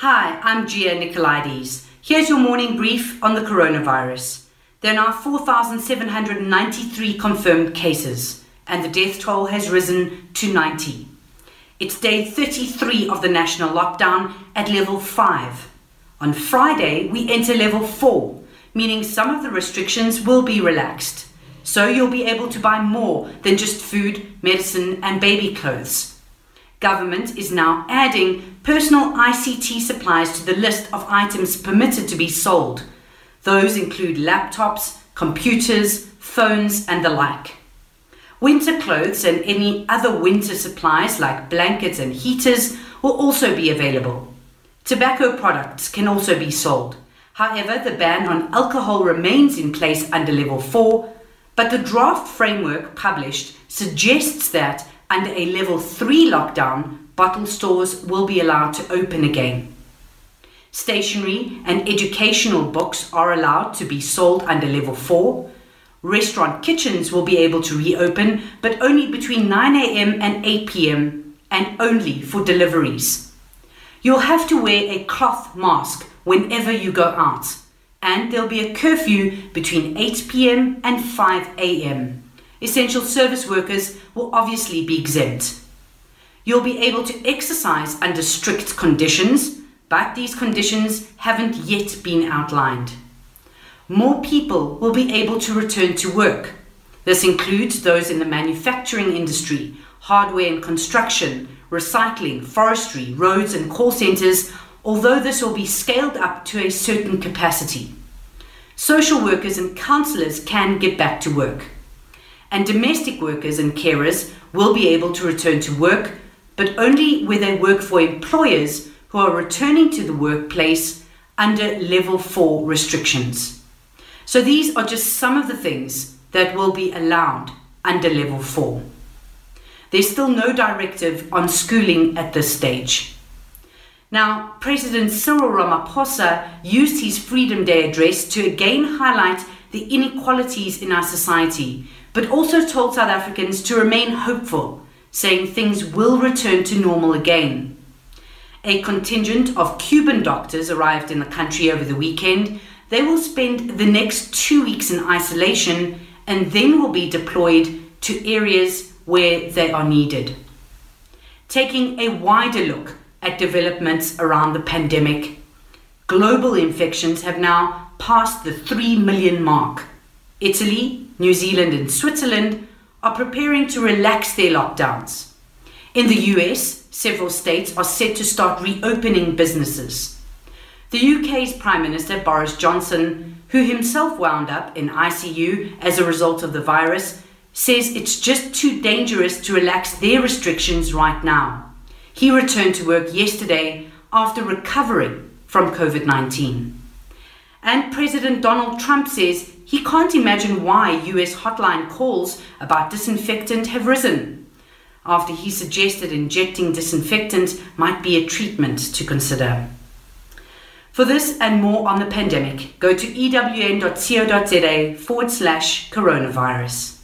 Hi, I'm Gia Nicolaides. Here's your morning brief on the coronavirus. There are now 4,793 confirmed cases, and the death toll has risen to 90. It's day 33 of the national lockdown at level 5. On Friday, we enter level 4, meaning some of the restrictions will be relaxed. So you'll be able to buy more than just food, medicine, and baby clothes government is now adding personal ICT supplies to the list of items permitted to be sold. Those include laptops, computers, phones, and the like. Winter clothes and any other winter supplies like blankets and heaters will also be available. Tobacco products can also be sold. However, the ban on alcohol remains in place under level 4, but the draft framework published suggests that under a level 3 lockdown, bottle stores will be allowed to open again. Stationery and educational books are allowed to be sold under level 4. Restaurant kitchens will be able to reopen, but only between 9am and 8pm and only for deliveries. You'll have to wear a cloth mask whenever you go out, and there'll be a curfew between 8pm and 5am. Essential service workers will obviously be exempt. You'll be able to exercise under strict conditions, but these conditions haven't yet been outlined. More people will be able to return to work. This includes those in the manufacturing industry, hardware and construction, recycling, forestry, roads, and call centres, although this will be scaled up to a certain capacity. Social workers and counsellors can get back to work and domestic workers and carers will be able to return to work, but only where they work for employers who are returning to the workplace under level 4 restrictions. So these are just some of the things that will be allowed under level 4. There's still no directive on schooling at this stage. Now, President Cyril Ramaphosa used his Freedom Day address to again highlight the inequalities in our society but also told South Africans to remain hopeful, saying things will return to normal again. A contingent of Cuban doctors arrived in the country over the weekend. They will spend the next two weeks in isolation and then will be deployed to areas where they are needed. Taking a wider look at developments around the pandemic, global infections have now passed the 3 million mark. Italy, New Zealand, and Switzerland are preparing to relax their lockdowns. In the US, several states are set to start reopening businesses. The UK's Prime Minister Boris Johnson, who himself wound up in ICU as a result of the virus, says it's just too dangerous to relax their restrictions right now. He returned to work yesterday after recovering from COVID 19. And President Donald Trump says he can't imagine why US hotline calls about disinfectant have risen, after he suggested injecting disinfectant might be a treatment to consider. For this and more on the pandemic, go to ewn.co.za forward slash coronavirus.